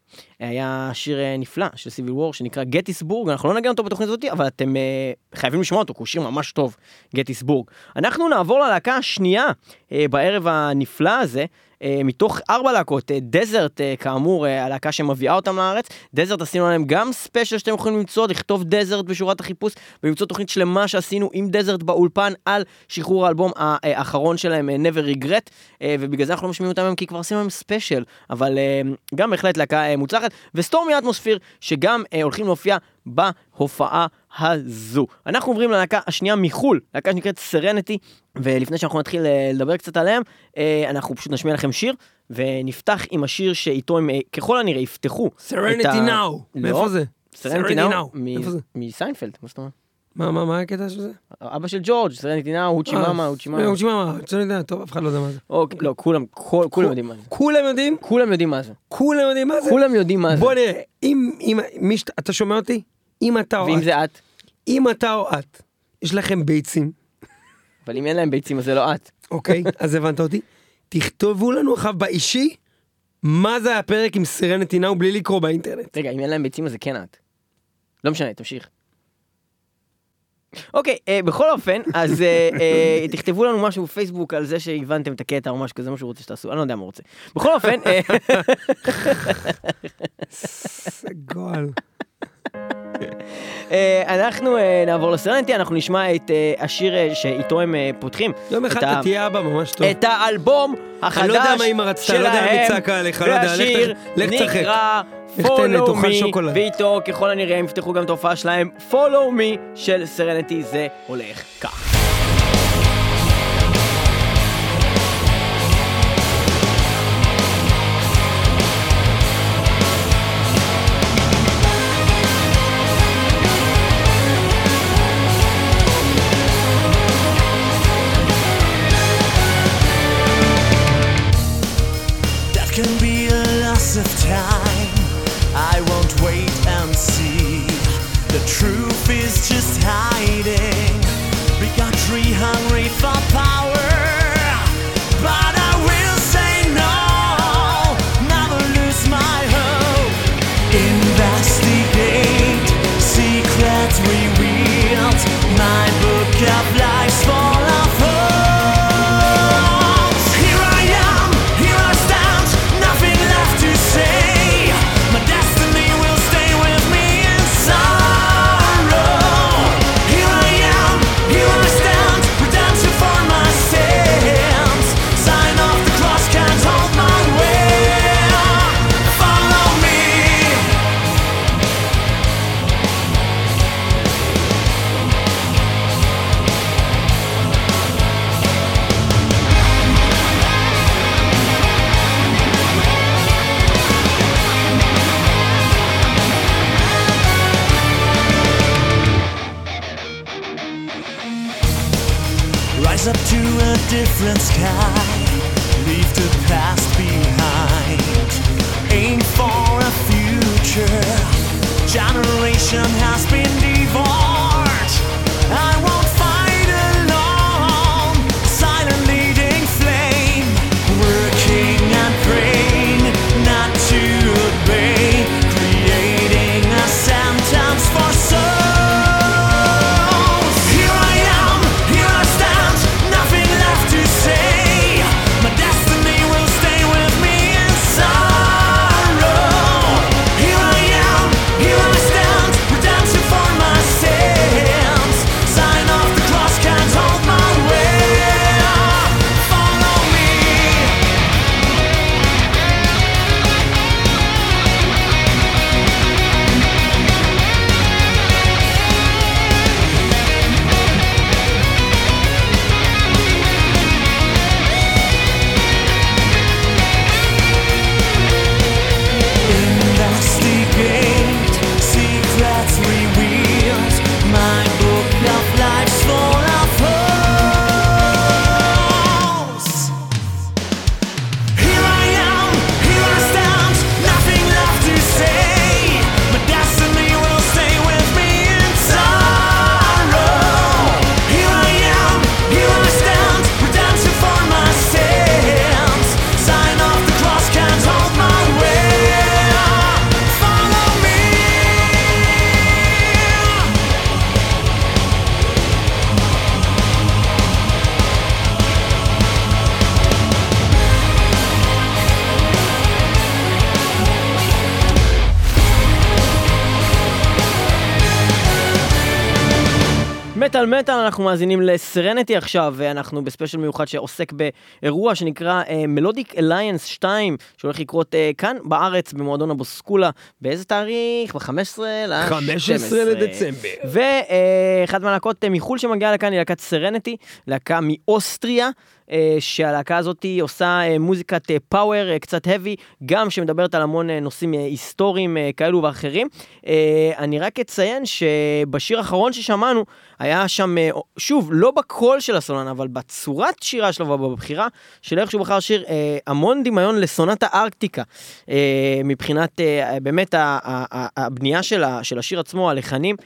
היה שיר אה, נפלא של Civil War שנקרא גטיסבורג, אנחנו לא נגן אותו בתוכנית הזאת, אבל אתם אה, חייבים לשמוע אותו, כי הוא שיר ממש טוב, גטיסבורג. אנחנו נעבור ללהקה השנייה אה, בערב הנפלא הזה. אה, מתוך ארבע להקות, Desert אה, כאמור, אה, הלהקה שמביאה אותם לארץ, Desert עשינו להם גם ספיישל שאתם יכולים למצוא, לכתוב Desert בשורת החיפוש ולמצוא תוכנית שלמה שעשינו עם Desert באולפן על שחרור האלבום האחרון שלהם, Never Regret, ובגלל זה אנחנו לא משמיעים אותם היום כי כבר עשינו להם ספיישל, אבל גם בהחלט להקה מוצלחת, ו Stormy Atmosphere שגם הולכים להופיע בהופעה הזו. אנחנו עוברים ללהקה השנייה מחו"ל, להקה שנקראת Serenity, ולפני שאנחנו נתחיל אה, לדבר קצת עליהם, אה, אנחנו פשוט נשמיע לכם שיר, ונפתח עם השיר שאיתו הם אה, ככל הנראה יפתחו. ה- now. לא. מאיפה זה? סרנטי Serenity נאו? מסיינפלד, מה זאת אומרת? מה, מה, מה הקטע של זה? אבא של ג'ורג', סרנטי נאו, הוצ'י מאמה, הוצ'י מאמה. הוצ'י מאמה, אני יודע, טוב, אף אחד לא יודע מה זה. אוקיי, לא, כולם, כולם יודעים מה זה. כולם יודעים? כולם יודעים מה זה. כולם יודעים מה זה? כולם יודעים מה זה. בוא נראה, אם, אם, אתה שומע אותי? אם אתה ואם זה את, אם אתה או את, יש לכם ביצים, אבל אם אין להם ביצים אז זה לא את. אוקיי? אז הבנת אותי? תכתבו לנו עכשיו באישי, מה זה הפרק עם סרנטי נאו בלי לקרוא באינטרנט. רגע, אם אין להם ביצים אז זה כן את. לא משנה, תמשיך. אוקיי, אה, בכל אופן, אז אה, אה, תכתבו לנו משהו בפייסבוק על זה שהבנתם את הקטע או משהו כזה, מה שהוא רוצה שתעשו, אני לא יודע מה הוא רוצה. בכל אופן, אה, סגול. אה, אנחנו אה, נעבור לסרנטי, אנחנו נשמע את אה, השיר שאיתו הם פותחים. יום אחד אתה תהיה אבא ממש טוב. את האלבום החדש אני לא יודע מה אמא רצתה, לא יודע אם היא צעקה עליך, לא יודע, לך תשחק. נקרא Follow Me. ואיתו ככל הנראה הם יפתחו גם את ההופעה שלהם Follow Me של סרנטי, זה הולך כך. במטאל מטאל אנחנו מאזינים ל Serenity עכשיו, ואנחנו בספיישל מיוחד שעוסק באירוע שנקרא Melodic Alliance 2, שהולך לקרות uh, כאן בארץ במועדון הבוסקולה, באיזה תאריך? ב-15 ל-12. 15 לדצמבר. ואחת מהלהקות uh, מחו"ל שמגיעה לכאן היא להקת Serenity, להקה מאוסטריה. אה, שהלהקה הזאת עושה אה, מוזיקת power אה, קצת heavy, גם שמדברת על המון נושאים היסטוריים כאלו ואחרים. אני רק אציין שבשיר האחרון ששמענו, היה שם, שוב, לא בקול של הסולן, אבל בצורת שירה שלו ובבחירה של איך שהוא בחר שיר, המון דמיון לסונת הארקטיקה. מבחינת באמת הבנייה של השיר עצמו, הלחנים.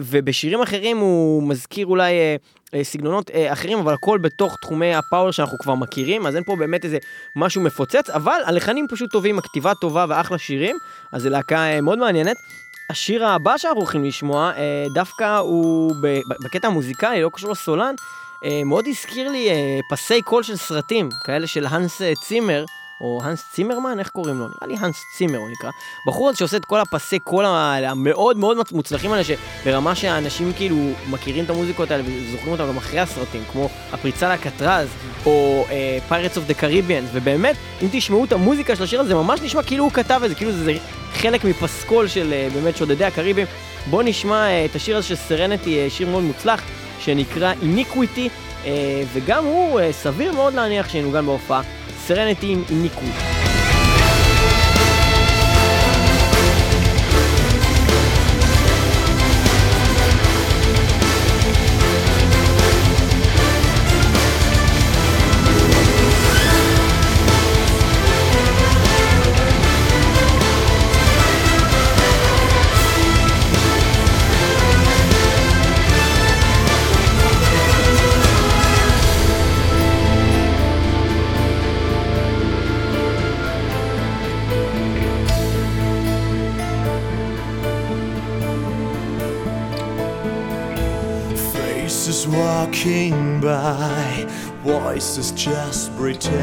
ובשירים אחרים הוא מזכיר אולי אה, סגנונות אה, אחרים, אבל הכל בתוך תחומי הפאוור שאנחנו כבר מכירים, אז אין פה באמת איזה משהו מפוצץ, אבל הלחנים פשוט טובים, הכתיבה טובה ואחלה שירים, אז זו להקה אה, מאוד מעניינת. השיר הבא שאנחנו הולכים לשמוע, דווקא הוא בקטע המוזיקלי, לא קשור לסולן, מאוד הזכיר לי פסי קול של סרטים, כאלה של האנס צימר. או הנס צימרמן, איך קוראים לו? נראה לי הנס צימר הוא נקרא. בחור הזה שעושה את כל הפסי קול המאוד מאוד מוצלחים האלה, שברמה שהאנשים כאילו מכירים את המוזיקות האלה וזוכרים אותם גם אחרי הסרטים, כמו הפריצה לאלקטרז, או Pirates of the Caribbeans, ובאמת, אם תשמעו את המוזיקה של השיר הזה, ממש נשמע כאילו הוא כתב את זה, כאילו זה חלק מפסקול של uh, באמת שודדי הקריבים. בואו נשמע uh, את השיר הזה של סרנטי, uh, שיר מאוד מוצלח, שנקרא איניקוויטי, uh, וגם הוא uh, סביר מאוד להניח שינוגן בהופעה. Serenity in Iniquity. is just pretend.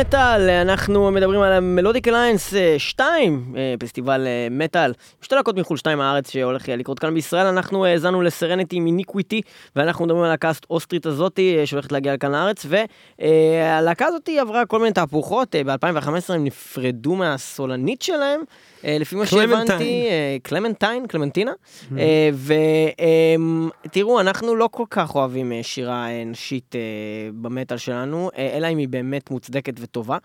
מטאל אנחנו מדברים על המלודיק אליינס 2, אה, פסטיבל אה, מטאל, שתי להקות מחו"ל 2 מהארץ שהולך אה, לקרות כאן בישראל, אנחנו האזנו לסרניטי מניקוויטי, ואנחנו מדברים על הלהקה אוסטרית הזאתי שהולכת להגיע לכאן לארץ, והלהקה הזאתי עברה כל מיני תהפוכות, ב-2015 הם נפרדו מהסולנית שלהם. לפי מה שהבנתי, קלמנטיין, קלמנטינה, ותראו, אנחנו לא כל כך אוהבים שירה נשית במטאל שלנו, אלא אם היא באמת מוצדקת וטובה.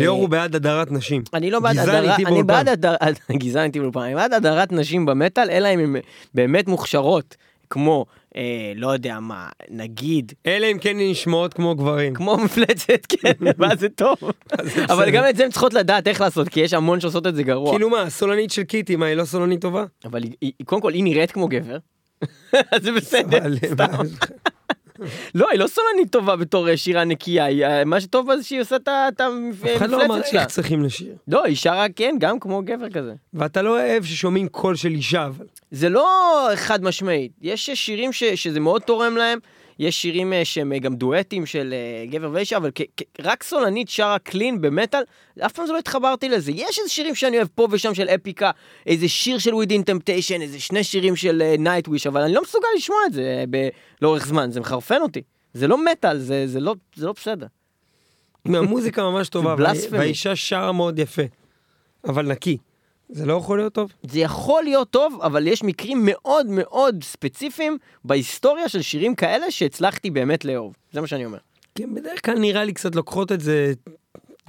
ליאור הוא בעד הדרת נשים. אני לא בעד הדרת, אני. בעד הדרת, גזען איתי באולפן, אני בעד הדרת נשים במטאל, אלא אם הן באמת מוכשרות, כמו, אה, לא יודע מה, נגיד, אלא אם כן הן נשמעות כמו גברים. כמו מפלצת, כן, ואז זה טוב. אבל גם את זה הן צריכות לדעת איך לעשות, כי יש המון שעושות את זה גרוע. כאילו מה, הסולנית של קיטי, מה, היא לא סולנית טובה? אבל היא- קודם כל, היא נראית כמו גבר. אז זה בסדר, סתם. לא, היא לא סולנית טובה בתור אה, שירה נקייה, אה, מה שטוב בה זה שהיא עושה את ה- את אף אחד לא אמר המפלצת שלה. איך צריכים לשיר. לא, היא שרה כן, גם כמו גבר כזה. ואתה לא אוהב ששומעים קול של אישה, אבל. זה לא חד משמעית, יש שירים ש, שזה מאוד תורם להם, יש שירים אה, שהם אה, גם דואטים של אה, גבר ואישה, אבל רק סולנית שרה קלין במטאל, אף פעם זה לא התחברתי לזה. יש איזה שירים שאני אוהב פה ושם של אפיקה, איזה שיר של Within Temptation, איזה שני שירים של Nightwish, אבל אני לא מסוגל לשמוע את זה לאורך זמן, זה מחרפן אותי. זה לא מטאל, זה, זה, לא, זה לא בסדר. המוזיקה ממש טובה. והאישה שרה מאוד יפה. אבל נקי. זה לא יכול להיות טוב? זה יכול להיות טוב, אבל יש מקרים מאוד מאוד ספציפיים בהיסטוריה של שירים כאלה שהצלחתי באמת לאהוב. זה מה שאני אומר. כי הם בדרך כלל נראה לי קצת לוקחות את זה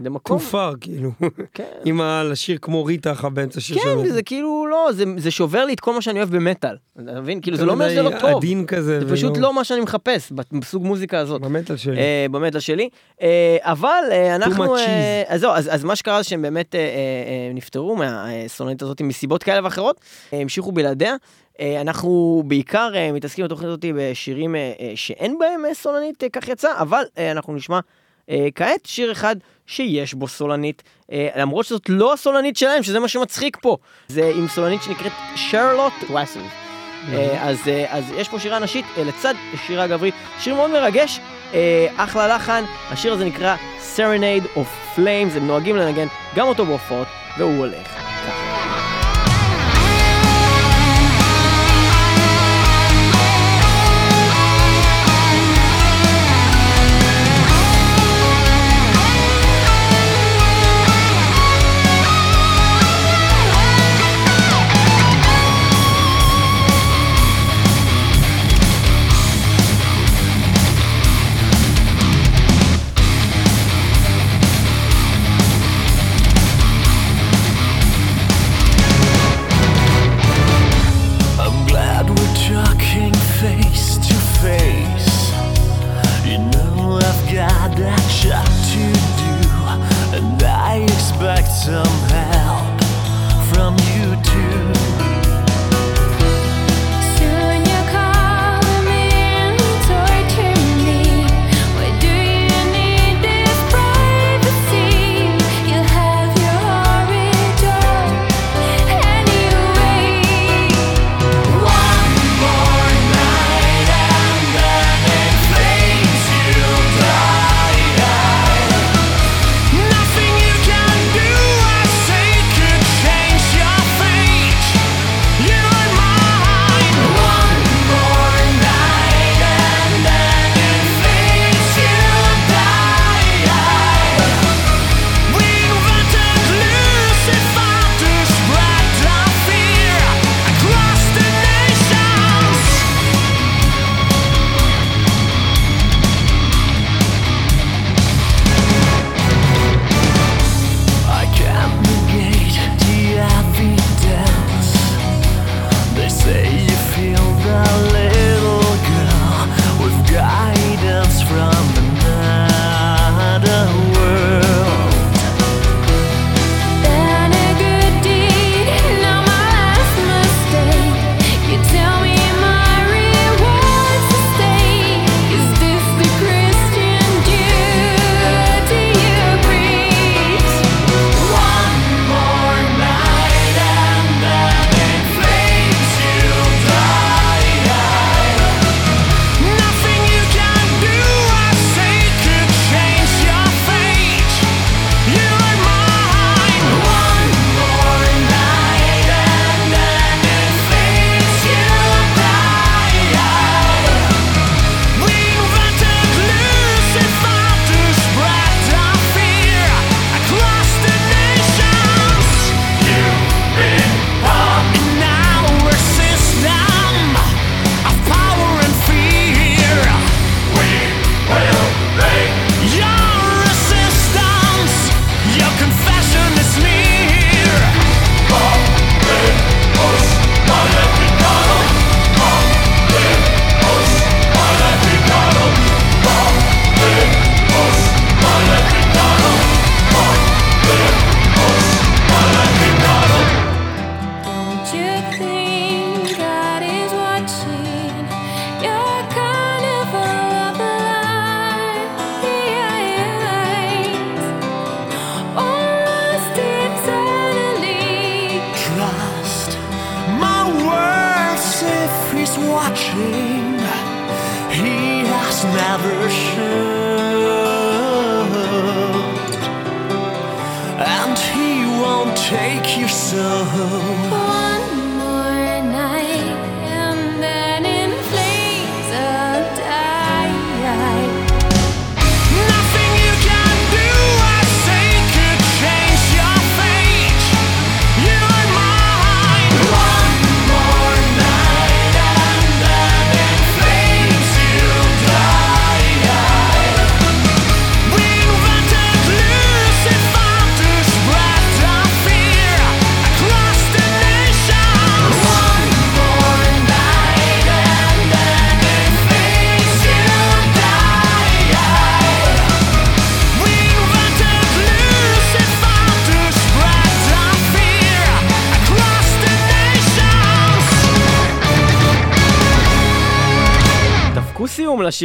למקום. far, כאילו. כן. עם לשיר כמו ריטה אחת באמצע שיר כן, מטאל. זה כאילו לא, זה, זה שובר לי את כל מה שאני אוהב במטאל. אתה מבין? כאילו זה לא אומר שזה לא טוב. עדין כזה. זה פשוט לא מה שאני מחפש בסוג מוזיקה הזאת. במטאל שלי. אה, במטאל שלי, אה, אבל אה, אנחנו, אה. אז זהו, אז אז מה שקרה זה שהם באמת אה, אה, אה, נפטרו מהסולנית הזאת מסיבות כאלה ואחרות, אה, המשיכו בלעדיה. אנחנו בעיקר מתעסקים בתוכנית הזאת בשירים שאין בהם סולנית, כך יצא, אבל אנחנו נשמע כעת שיר אחד שיש בו סולנית, אה, למרות שזאת לא הסולנית שלהם, שזה מה שמצחיק פה. זה עם סולנית שנקראת שרלוט ווסל. אה, אז, אה, אז יש פה שירה נשית לצד שירה גברית, שיר מאוד מרגש, אחלה לחן, השיר הזה נקרא Serenade of Flames, הם נוהגים לנגן גם אותו בהופעות, והוא הולך ככה.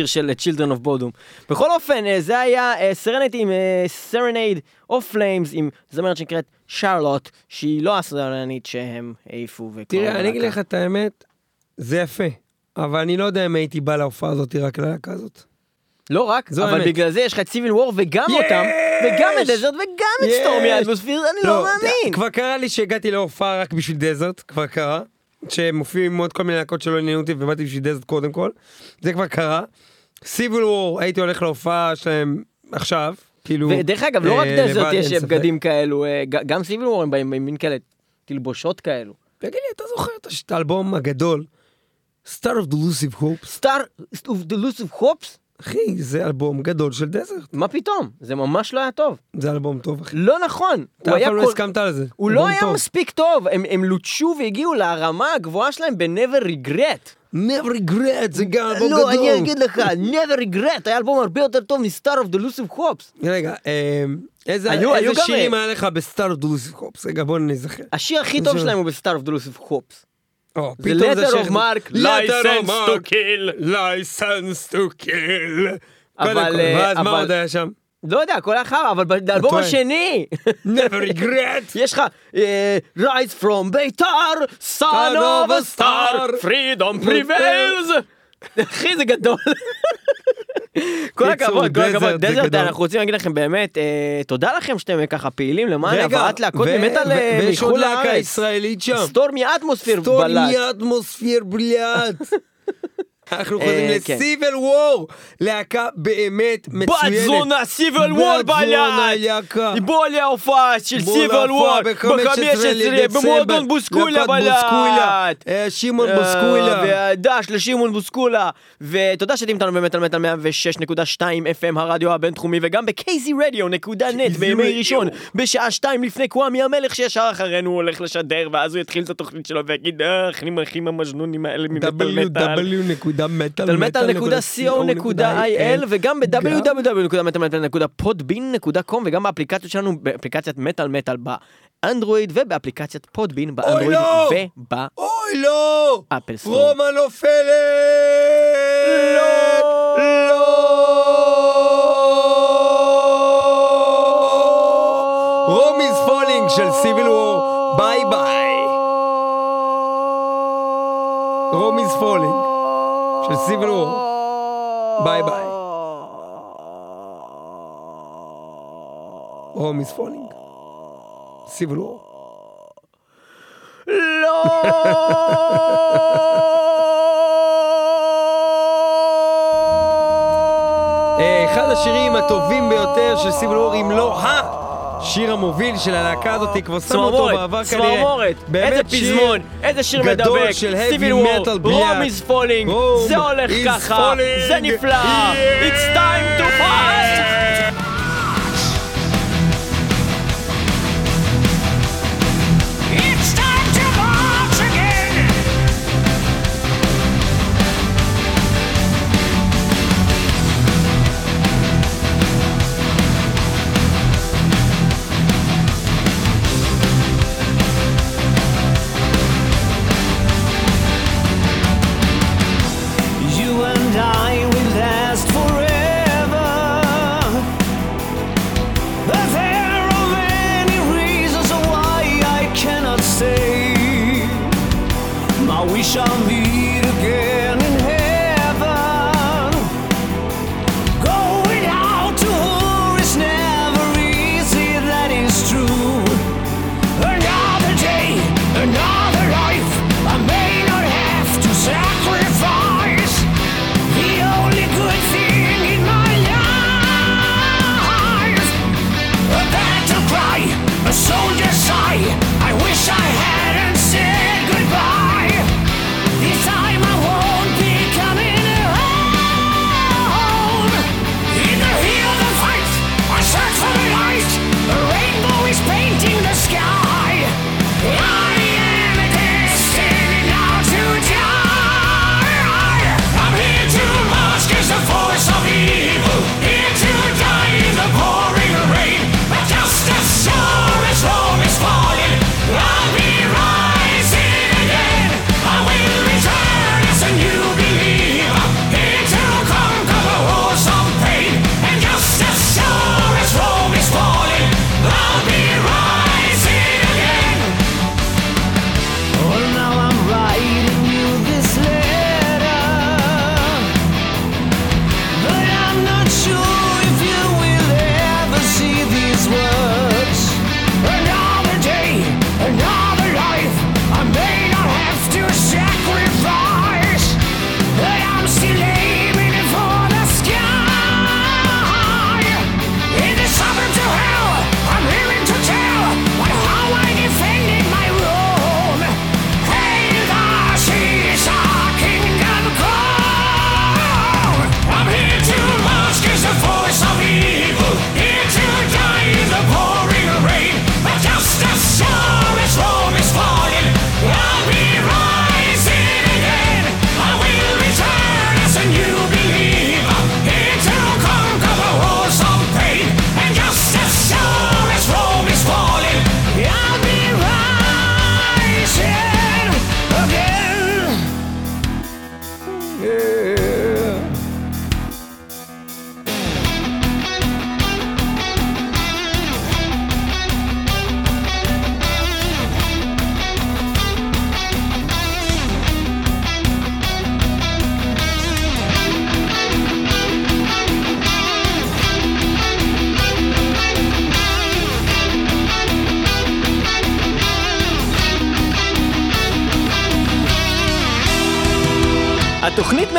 לשיר של Children of Bodom. בכל אופן, אה, זה היה Serenity עם Serenade of Flames עם זמרת שנקראת שרלוט, שהיא לא הסרנית שהם העיפו. וקראו תראה, אני. אגיד לך את האמת, זה יפה. אבל אני לא יודע אם הייתי בא להופעה הזאת רק ללהקה הזאת. לא רק, אבל האמת. בגלל זה יש לך את Civil War וגם יש! אותם, וגם את Desert וגם את! Stormy Atmosphere, אני לא מאמין. כבר קרה לי שהגעתי להופעה רק בשביל Desert, כבר קרה. שהם מופיעים עם עוד כל מיני להקות שלא עניינו אותי ובאתי בשביל Desert קודם כל. זה כבר קרה. Civil War, הייתי הולך להופעה שלהם עכשיו, כאילו... ודרך אגב, לא רק אה, Desert לבד, יש. בגדים כאלו, אה, גם Civil War הם באים עם מין כאלה תלבושות כאלו. תגיד לי, אתה זוכר את האלבום הגדול? Star of Delusive Hopes? Star of Delusive Hopes? אחי, זה אלבום גדול של Desert. מה פתאום? זה ממש לא היה טוב. זה אלבום טוב, אחי. לא נכון. אתה אף פעם לא הסכמת על זה. הוא לא היה טוב. מספיק טוב, הם, הם לוטשו והגיעו לרמה הגבוהה שלהם ב-never regret. never regret, זה גם אלבום גדול. לא, אני אגיד לך, never regret היה אלבום הרבה יותר טוב מ-star of the lucive hopes. רגע, אמ, איזה היו- היו איזה גם- שירים היה לך בסטאר of the Lucive Hopes? רגע, בוא נזכר. השיר הכי טוב שלהם הוא ב-star of the lucive hopes. או, זה פתאום letter of mark, License to kill. license to kill. אבל, קודם כל, אה, ואז מה עוד היה שם? לא יודע, הכל היה חרא, אבל באלבום. השני, never regret. יש לך אה, Rise from Betar, son of a star. Freedom prevails. אחי, זה גדול. כל הכבוד, כל הכבוד. Desert. אנחנו רוצים להגיד לכם באמת, אה, תודה לכם שאתם ככה פעילים למען הבאת להקות ו- ממטאל ו- אה, ויש עוד מחו"ל להקה. ישראלית שם. Stormy Atmosphere блять. Stormy Atmosphere блять. אנחנו חוזרים אה, כן. לסיבל וור, להקה באמת מצוינת. בת זונה סיבל וור! להקה. בואו ההופעה של סיבל וור להופעה ב-15 ב-15 לדצמבר. במועדון בוסקולה. בלט! אה, שמעון בוסקולה. והדש לשמעון בוסקולה ותודה שאתם איתנו במטאל מטאל 106.2 FM הרדיו הבינתחומי וגם נט בימי ראשון בשעה שתיים לפני קוואמי המלך שישר אחרינו הולך לשדר ואז הוא יתחיל את התוכנית שלו ויגיד איך אני מלכים המג'נונים האלה ממטאל מטאל www.metalmetal.co.il וגם ב-www.metalmetal.podbean.com וגם באפליקציות שלנו באפליקציית מטאל מטאל באנדרואיד ובאפליקציית Podbean באנדרואיד לא! ובאפל אוי לא! סטור. רומא נופלת! לא! Rome's Falling של Civil War, ביי ביי. Rome's Falling של Civil War, ביי ביי. Rome's Falling. Civil War. אה, אחד השירים הטובים ביותר של Civil War, אם לא השיר המוביל של הלהקה הזאת, כבר שמנו אותו בעבר כנראה. צמרמורת, איזה שיר פזמון, איזה שיר מדבק, של heavy Civil War. Rome איז פולינג, זה הולך ככה. זה נפלא, it's time to fight!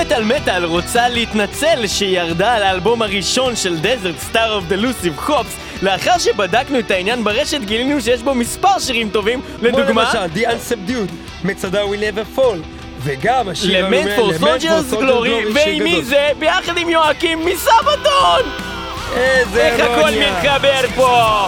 מטאל מטאל רוצה להתנצל שירדה על האלבום הראשון של Desert Star of Delusive Hopes לאחר שבדקנו את העניין ברשת גילינו שיש בו מספר שירים טובים כמו לדוגמה למשל, The Unsubdued, Masada Will Never Fall, וגם השיר Lament for Soldier's Glory ועם מי זה? ביחד עם יואקים מ-Sabaton! איזה איך הכל. מתחבר פה!